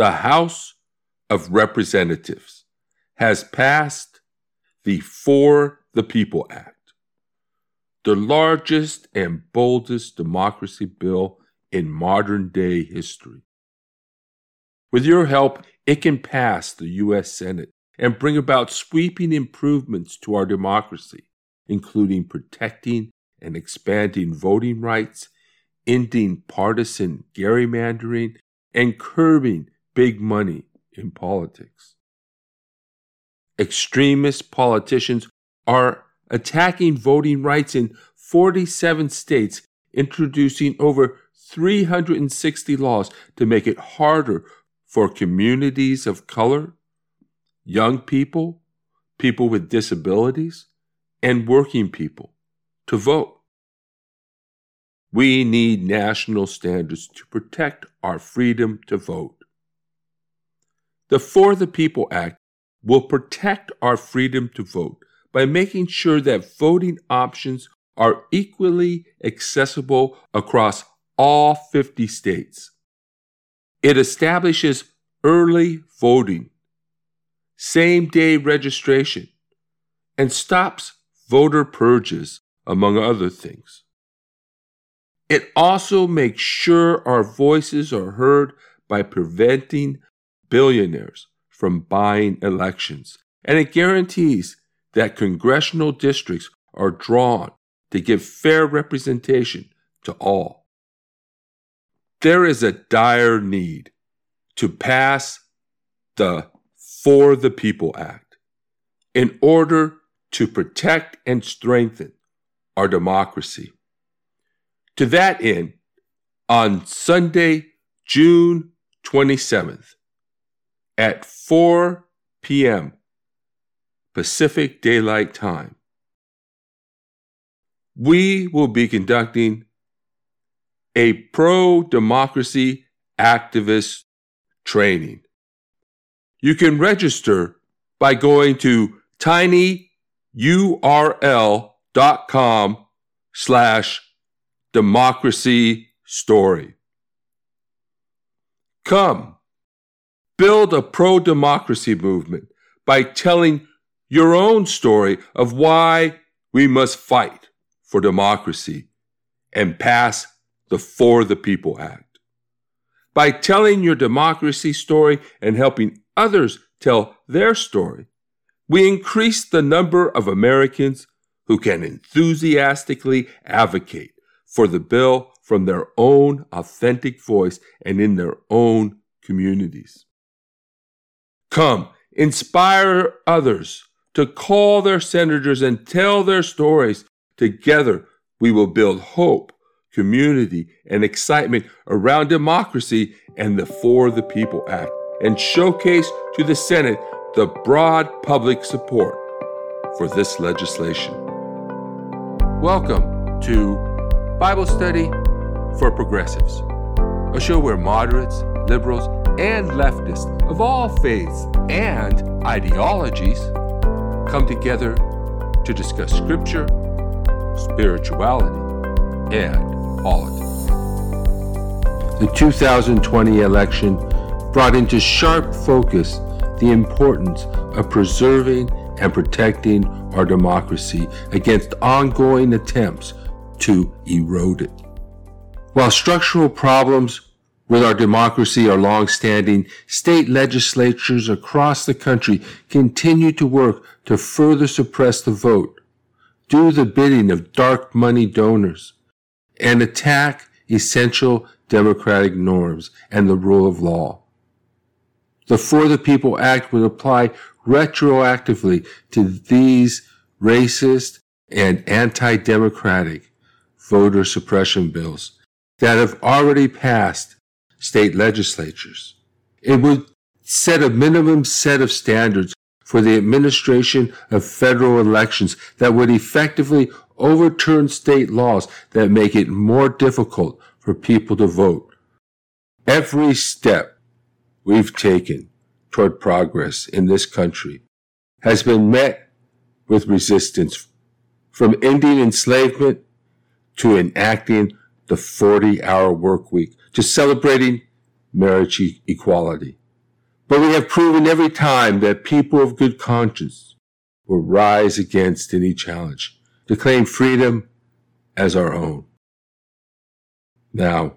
the House of Representatives has passed the For the People Act, the largest and boldest democracy bill in modern day history. With your help, it can pass the U.S. Senate and bring about sweeping improvements to our democracy, including protecting and expanding voting rights, ending partisan gerrymandering, and curbing big money in politics. Extremist politicians are attacking voting rights in 47 states, introducing over 360 laws to make it harder for communities of color, young people, people with disabilities, and working people to vote. We need national standards to protect our freedom to vote. The For the People Act will protect our freedom to vote by making sure that voting options are equally accessible across all 50 states. It establishes early voting, same day registration, and stops voter purges, among other things. It also makes sure our voices are heard by preventing billionaires from buying elections. And it guarantees that congressional districts are drawn to give fair representation to all. There is a dire need to pass the For the People Act in order to protect and strengthen our democracy. To that end, on Sunday, June 27th, at 4 p.m. Pacific Daylight Time, we will be conducting a pro democracy activist training. You can register by going to tinyurl.com slash democracy story. Come, build a pro democracy movement by telling your own story of why we must fight for democracy and pass the For the People Act. By telling your democracy story and helping others tell their story, we increase the number of Americans who can enthusiastically advocate for the bill from their own authentic voice and in their own communities. Come, inspire others to call their senators and tell their stories. Together, we will build hope, community, and excitement around democracy and the For the People Act and showcase to the Senate the broad public support for this legislation. Welcome to Bible Study for Progressives, a show where moderates, liberals, and leftists of all faiths and ideologies come together to discuss scripture, spirituality, and politics. The 2020 election brought into sharp focus the importance of preserving and protecting our democracy against ongoing attempts to erode it. While structural problems with our democracy our long-standing, state legislatures across the country continue to work to further suppress the vote, do the bidding of dark money donors, and attack essential democratic norms and the rule of law. The For the People Act would apply retroactively to these racist and anti-democratic voter suppression bills that have already passed state legislatures. It would set a minimum set of standards for the administration of federal elections that would effectively overturn state laws that make it more difficult for people to vote. Every step we've taken toward progress in this country has been met with resistance from ending enslavement to enacting the 40 hour work week, to celebrating marriage equality. But we have proven every time that people of good conscience will rise against any challenge to claim freedom as our own. Now,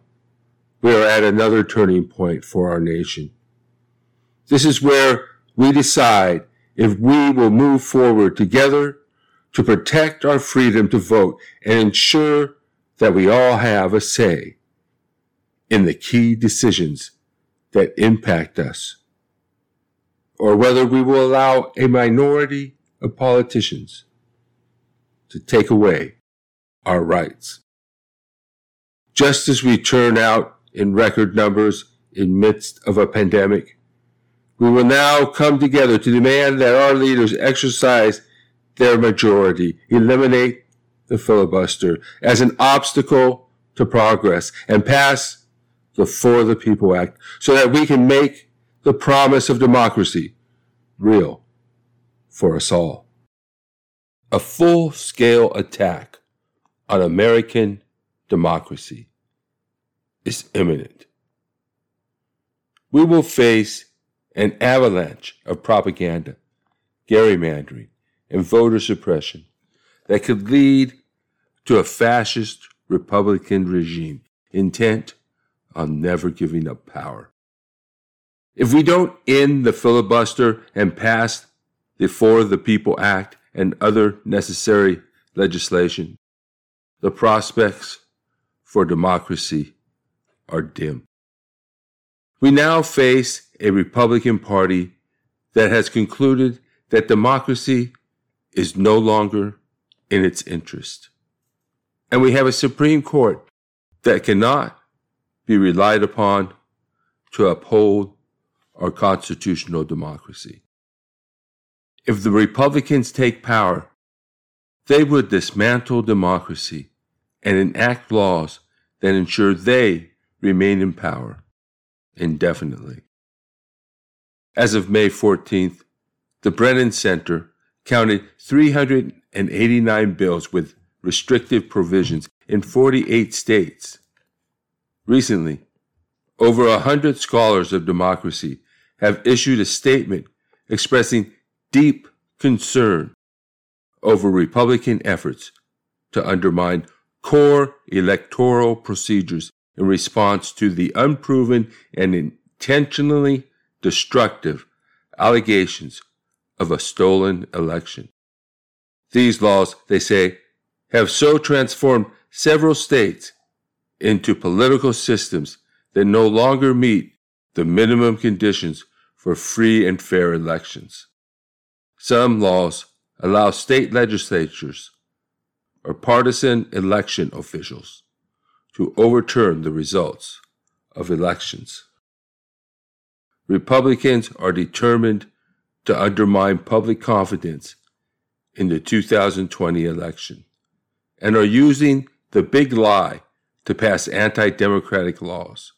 we are at another turning point for our nation. This is where we decide if we will move forward together to protect our freedom to vote and ensure that we all have a say in the key decisions that impact us, or whether we will allow a minority of politicians to take away our rights. Just as we turn out in record numbers in midst of a pandemic, we will now come together to demand that our leaders exercise their majority, eliminate the filibuster as an obstacle to progress, and pass the For the People Act so that we can make the promise of democracy real for us all. A full scale attack on American democracy is imminent. We will face an avalanche of propaganda, gerrymandering, and voter suppression that could lead to a fascist Republican regime intent on never giving up power. If we don't end the filibuster and pass the For the People Act and other necessary legislation, the prospects for democracy are dim. We now face a Republican Party that has concluded that democracy is no longer in its interest. And we have a Supreme Court that cannot be relied upon to uphold our constitutional democracy. If the Republicans take power, they would dismantle democracy and enact laws that ensure they remain in power indefinitely. As of May 14th, the Brennan Center counted 389 bills with restrictive provisions in 48 states. Recently, over a hundred scholars of democracy have issued a statement expressing deep concern over Republican efforts to undermine core electoral procedures in response to the unproven and intentionally destructive allegations of a stolen election. These laws, they say, have so transformed several states into political systems that no longer meet the minimum conditions for free and fair elections. Some laws allow state legislatures or partisan election officials to overturn the results of elections. Republicans are determined to undermine public confidence in the 2020 election and are using the big lie to pass anti democratic laws.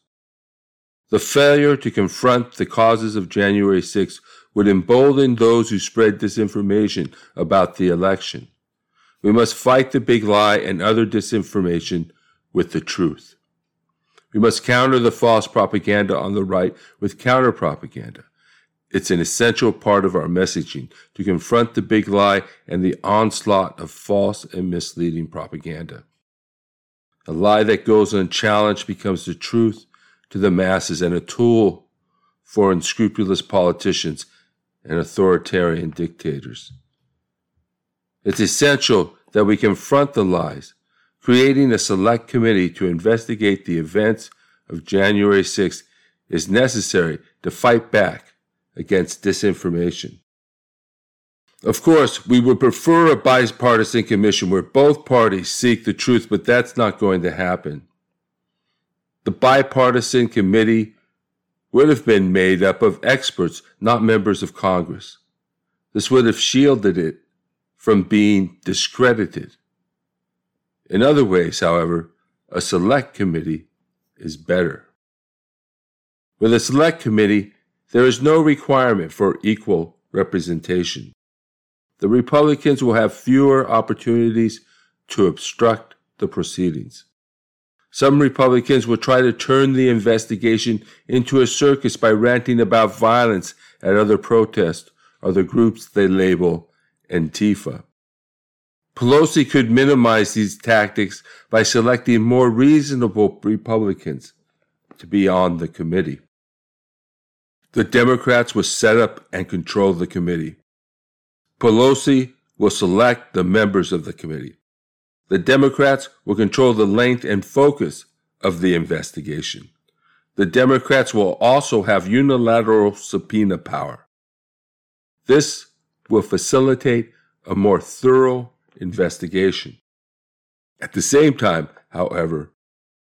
The failure to confront the causes of January 6 would embolden those who spread disinformation about the election. We must fight the big lie and other disinformation with the truth. We must counter the false propaganda on the right with counter propaganda. It's an essential part of our messaging to confront the big lie and the onslaught of false and misleading propaganda. A lie that goes unchallenged becomes the truth to the masses and a tool for unscrupulous politicians and authoritarian dictators. It's essential that we confront the lies, creating a select committee to investigate the events of January 6th is necessary to fight back against disinformation. Of course, we would prefer a bipartisan commission where both parties seek the truth, but that's not going to happen. The bipartisan committee would have been made up of experts, not members of Congress. This would have shielded it from being discredited. In other ways, however, a select committee is better. With a select committee, there is no requirement for equal representation. The Republicans will have fewer opportunities to obstruct the proceedings. Some Republicans will try to turn the investigation into a circus by ranting about violence at other protests or the groups they label Antifa. Pelosi could minimize these tactics by selecting more reasonable Republicans to be on the committee. The Democrats will set up and control the committee. Pelosi will select the members of the committee. The Democrats will control the length and focus of the investigation. The Democrats will also have unilateral subpoena power. This will facilitate a more thorough investigation. At the same time, however,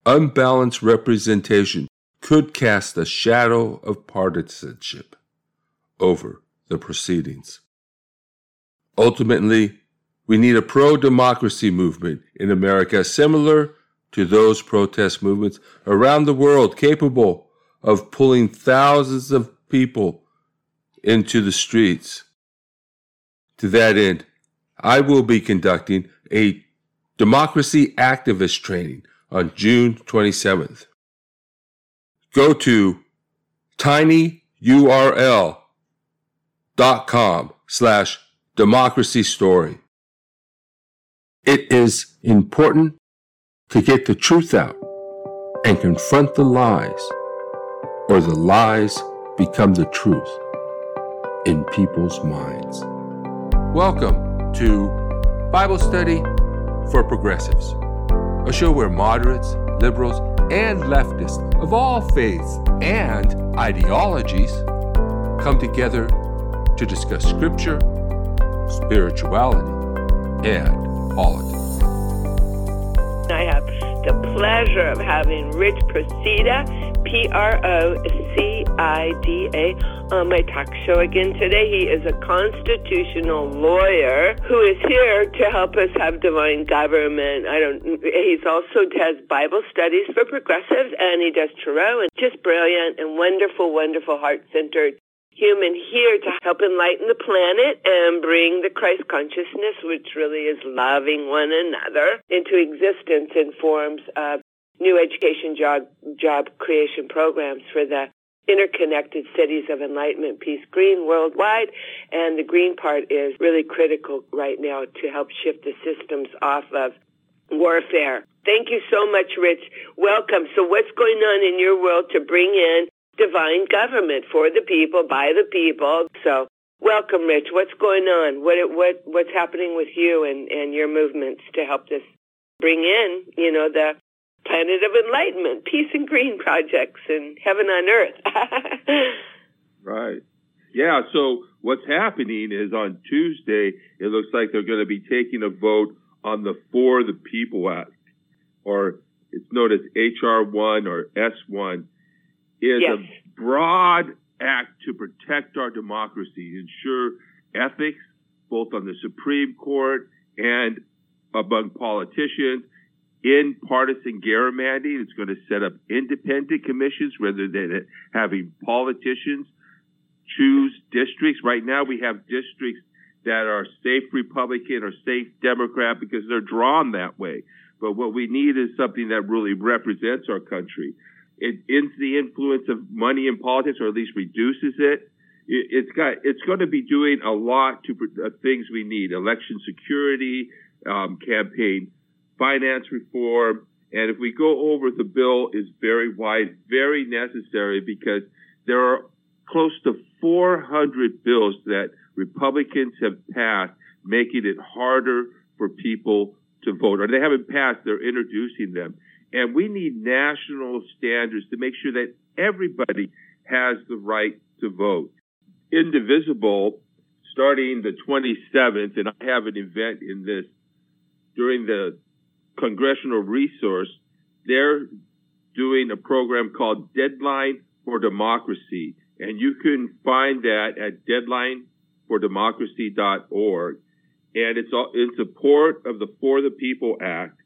unbalanced representation could cast a shadow of partisanship over the proceedings. Ultimately, we need a pro democracy movement in America similar to those protest movements around the world, capable of pulling thousands of people into the streets. To that end, I will be conducting a democracy activist training on June 27th. Go to tinyurl.com slash democracy story. It is important to get the truth out and confront the lies, or the lies become the truth in people's minds. Welcome to Bible Study for Progressives, a show where moderates, liberals, and leftists of all faiths and ideologies come together to discuss scripture, spirituality, and politics. I have the pleasure of having Rich Procida, P R O C I D A, on my talk show again today. He is a constitutional lawyer who is here to help us have divine government. I don't. He's also does Bible studies for progressives, and he does tarot, and just brilliant and wonderful, wonderful, heart centered human here to help enlighten the planet and bring the Christ consciousness, which really is loving one another, into existence in forms of new education job, job creation programs for the interconnected cities of enlightenment, peace, green worldwide. And the green part is really critical right now to help shift the systems off of warfare. Thank you so much, Rich. Welcome. So what's going on in your world to bring in divine government for the people, by the people. So welcome, Rich. What's going on? What what what's happening with you and and your movements to help this bring in, you know, the planet of enlightenment, peace and green projects, and heaven on earth. right. Yeah. So what's happening is on Tuesday, it looks like they're going to be taking a vote on the For the People Act, or it's known as HR one or S one is yes. a broad act to protect our democracy, ensure ethics, both on the Supreme Court and among politicians, in partisan gerrymandering. It's going to set up independent commissions rather than having politicians choose districts. Right now, we have districts that are safe Republican or safe Democrat because they're drawn that way. But what we need is something that really represents our country it ends the influence of money in politics, or at least reduces it. It's got it's going to be doing a lot to uh, things we need: election security, um, campaign finance reform, and if we go over the bill, is very wide, very necessary because there are close to 400 bills that Republicans have passed, making it harder for people to vote, or they haven't passed; they're introducing them. And we need national standards to make sure that everybody has the right to vote. Indivisible, starting the 27th, and I have an event in this during the Congressional Resource, they're doing a program called Deadline for Democracy. And you can find that at deadlinefordemocracy.org. And it's all in support of the For the People Act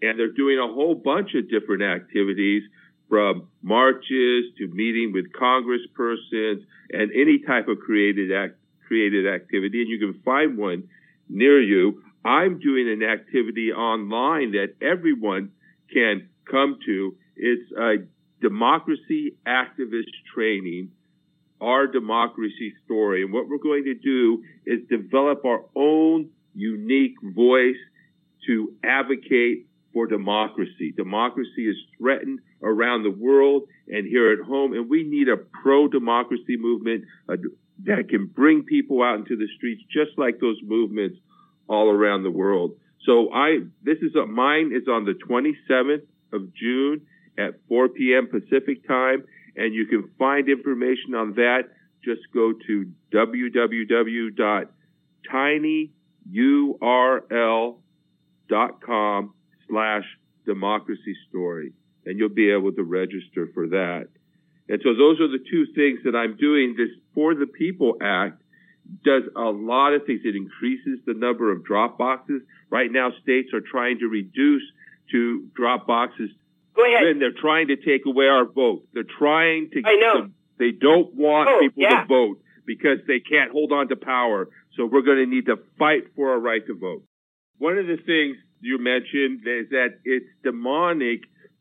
and they're doing a whole bunch of different activities from marches to meeting with congresspersons and any type of created act, created activity. And you can find one near you. I'm doing an activity online that everyone can come to. It's a democracy activist training, our democracy story. And what we're going to do is develop our own unique voice to advocate for democracy. Democracy is threatened around the world and here at home, and we need a pro-democracy movement that can bring people out into the streets, just like those movements all around the world. So I, this is a, mine is on the 27th of June at 4 p.m. Pacific time, and you can find information on that. Just go to www.tinyurl.com slash democracy story, and you'll be able to register for that. And so those are the two things that I'm doing. This For the People Act does a lot of things. It increases the number of drop boxes. Right now, states are trying to reduce to drop boxes. Go ahead. And they're trying to take away our vote. They're trying to. I know. To, they don't want Oh, people yeah. to vote because they can't hold on to power. So we're going to need to fight for our right to vote. One of the things you mentioned is that it's demonic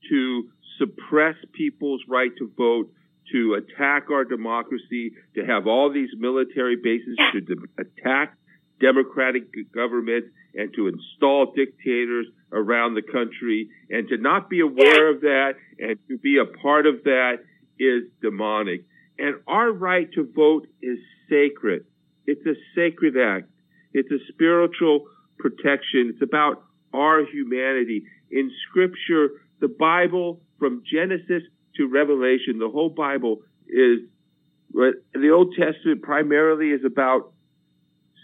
to suppress people's right to vote, to attack our democracy, to have all these military bases, to de- attack democratic governments, and to install dictators around the country, and to not be aware of that and to be a part of that is demonic. And our right to vote is sacred. It's a sacred act. It's a spiritual protection. It's about our humanity. In scripture, the Bible from Genesis to Revelation, the whole Bible is, the Old Testament primarily is about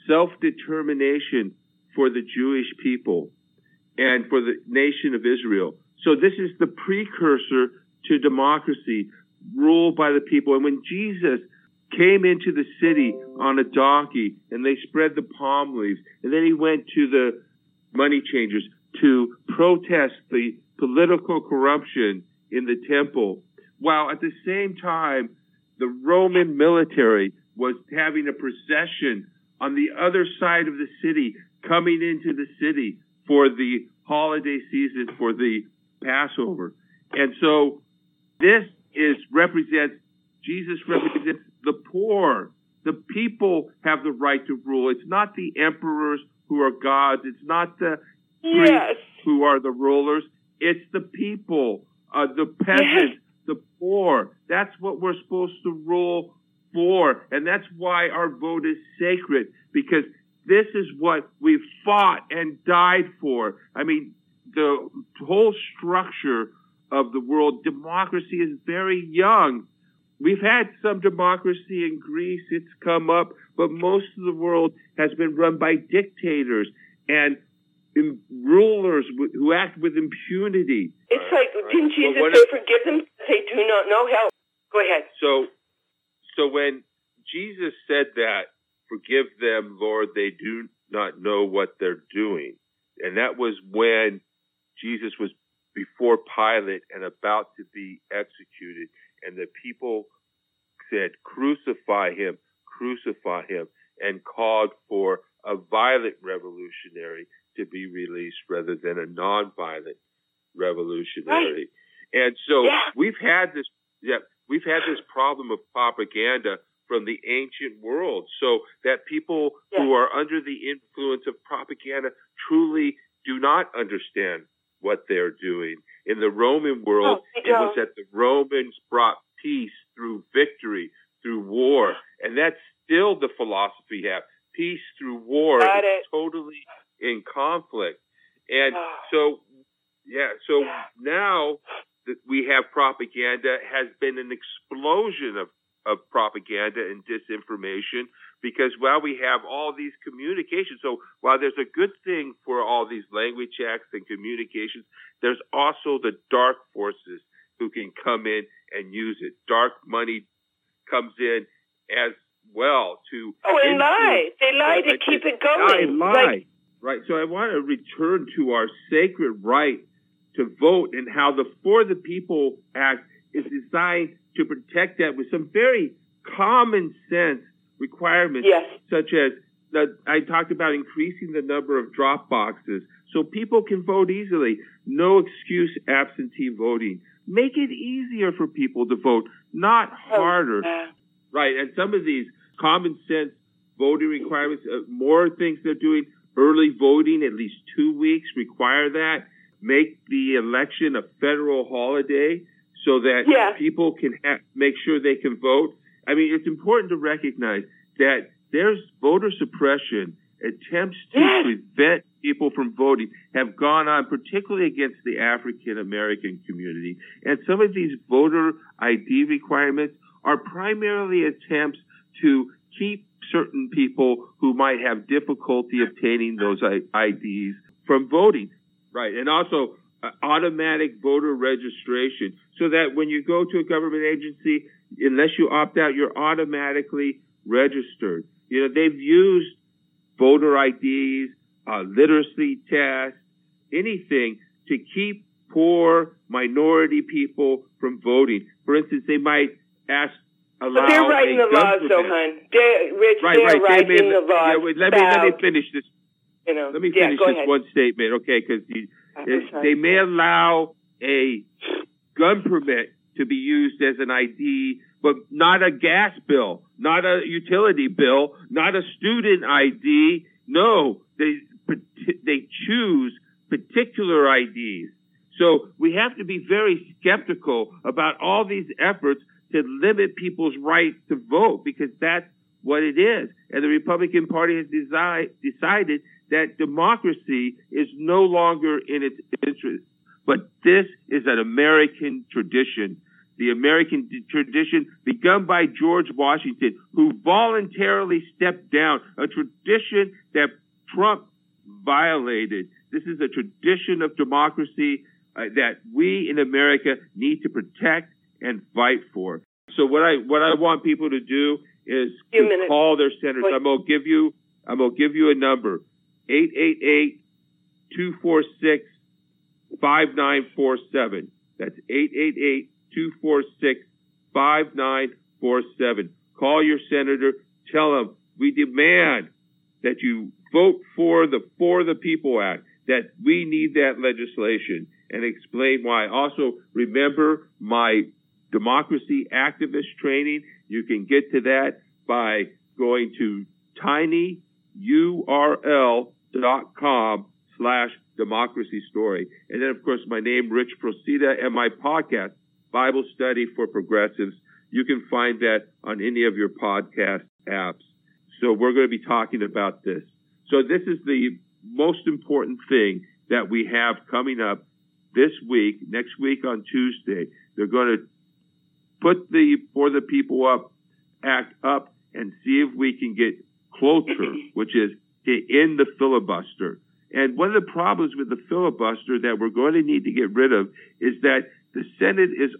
self-determination for the Jewish people and for the nation of Israel. So this is the precursor to democracy, ruled by the people. And when Jesus came into the city on a donkey and they spread the palm leaves, and then he went to the money changers to protest the political corruption in the temple, while at the same time the Roman military was having a procession on the other side of the city, coming into the city for the holiday season, for the Passover. And so this is represents, Jesus represents the poor. The people have the right to rule. It's not the emperors who are gods. It's not the priests Yes. who are the rulers. It's the people, uh, the peasants, the poor. That's what we're supposed to rule for. And that's why our vote is sacred because this is what we've fought and died for. I mean, the whole structure of the world, democracy is very young. We've had some democracy in Greece. It's come up, but most of the world has been run by dictators and rulers wh- who act with impunity. It's like, didn't Jesus say, forgive them? They do not know. Help. Go ahead. So, so when Jesus said that, forgive them, Lord, they do not know what they're doing. And that was when Jesus was before Pilate and about to be executed. And the people said, crucify him, crucify him, and called for a violent revolutionary to be released rather than a nonviolent revolutionary. And so Yeah. we've had this, yeah, we've had this problem of propaganda from the ancient world so that people who are under the influence of propaganda truly do not understand what they're doing. In the Roman world, Oh, it was that the Romans brought peace through victory, through war. And that's still the philosophy we have. Peace through war is totally in conflict. And Oh. so, yeah, so Yeah. now that we have propaganda has been an explosion of, of propaganda and disinformation because while we have all these communications, so while there's a good thing for all these language acts and communications, there's also the dark forces who can come in and use it. Dark money comes in as well to Oh, and lie. They lie to keep it I going. lie. Like, right. So I want to return to our sacred right to vote and how the For the People Act is designed to protect that with some very common sense requirements, yes. such as that I talked about increasing the number of drop boxes so people can vote easily. No excuse absentee voting. Make it easier for people to vote, not harder. Oh, Right. And some of these common sense voting requirements, uh, more things they're doing, early voting, at least two weeks, require that. Make the election a federal holiday so that Yeah. people can ha- make sure they can vote. I mean, it's important to recognize that there's voter suppression attempts to Yes. prevent people from voting have gone on, particularly against the African American community. And some of these voter ID requirements are primarily attempts to keep certain people who might have difficulty obtaining those IDs from voting. Right. And also uh, automatic voter registration so that when you go to a government agency, unless you opt out, you're automatically registered. You know, they've used voter IDs, uh, literacy tests, anything to keep poor minority people from voting. For instance, they might ask allow But they're writing the laws, though, hon. They, Rich, Right, they're right. They writing may- the laws. yeah, wait, let me let me finish this. You know, Let me finish go this ahead. one statement, okay? Because uh, they may allow a gun permit to be used as an ID, but not a gas bill, not a utility bill, not a student ID. No, they they choose particular IDs. So we have to be very skeptical about all these efforts to limit people's right to vote because that's what it is. And the Republican Party has desi- decided that democracy is no longer in its interest. But this is an American tradition. The American tradition begun by George Washington, who voluntarily stepped down, a tradition that Trump violated. This is a tradition of democracy uh, that we in America need to protect and fight for. So what I what I want people to do is to call their senators. Wait. I'm gonna give you I'm gonna give you a number. 888-246-5947. That's 888-246-5947. Call your senator. Tell them we demand that you vote for the For the People Act, that we need that legislation and explain why. Also, remember my democracy activist training. You can get to that by going to tinyurl.com slash democracy story. And then, of course, my name, Rich Procida, and my podcast, Bible Study for Progressives. You can find that on any of your podcast apps. So we're going to be talking about this. So this is the most important thing that we have coming up this week, next week on Tuesday. They're going to put the For the People Up Act up and see if we can get cloture, which is to end the filibuster. And one of the problems with the filibuster that we're going to need to get rid of is that the Senate is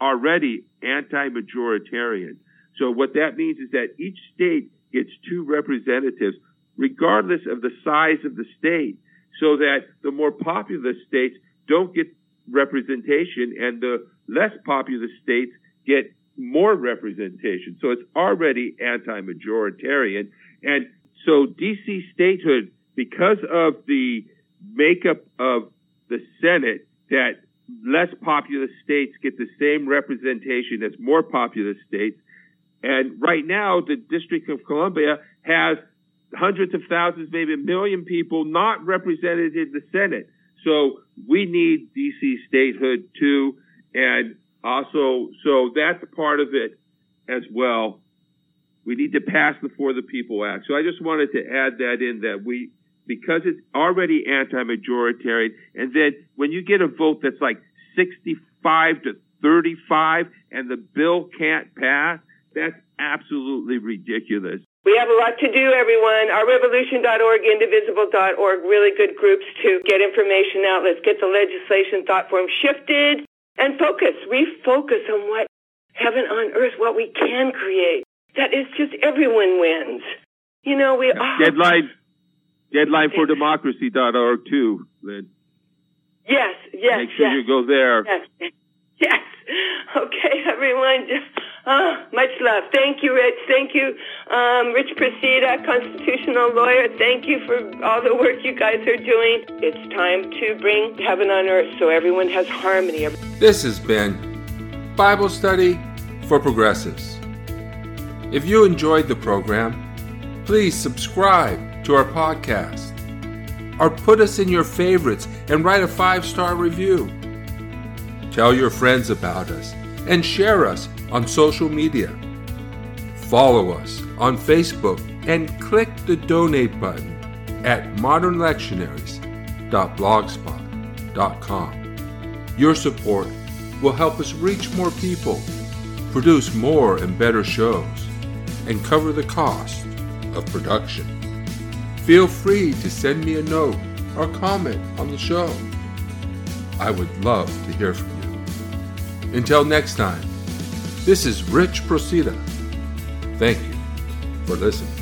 already anti-majoritarian. So what that means is that each state gets two representatives, regardless of the size of the state, so that the more populous states don't get representation and the less populous states get more representation. So it's already anti-majoritarian. And so DC statehood, because of the makeup of the Senate, that less populous states get the same representation as more populous states. And right now, the District of Columbia has hundreds of thousands, maybe a million people not represented in the Senate. So we need DC statehood too. And also, so that's part of it as well. We need to pass the For the People Act. So I just wanted to add that in that we, because it's already anti-majoritarian, and then when you get a vote that's like 65 to 35 and the bill can't pass, that's absolutely ridiculous. We have a lot to do, everyone. OurRevolution.org, Indivisible.org, really good groups to get information out. Let's get the legislation thought form shifted and focus. Refocus on what heaven on earth, what we can create. That is just everyone wins. You know, we all... Deadline, deadline for democracy.org too, Lynn. Yes, yes, Make sure yes. you go there. Yes. Yes. Okay, everyone. Ah, much love. Thank you, Rich. Thank you, um, Rich Procida, constitutional lawyer. Thank you for all the work you guys are doing. It's time to bring heaven on earth so everyone has harmony. This has been Bible Study for Progressives. If you enjoyed the program, please subscribe to our podcast or put us in your favorites and write a five star review. Tell your friends about us and share us on social media. Follow us on Facebook and click the donate button at modernlectionaries.blogspot.com. Your support will help us reach more people, produce more and better shows, and cover the cost of production. Feel free to send me a note or comment on the show. I would love to hear from you. Until next time, this is Rich Procida. Thank you for listening.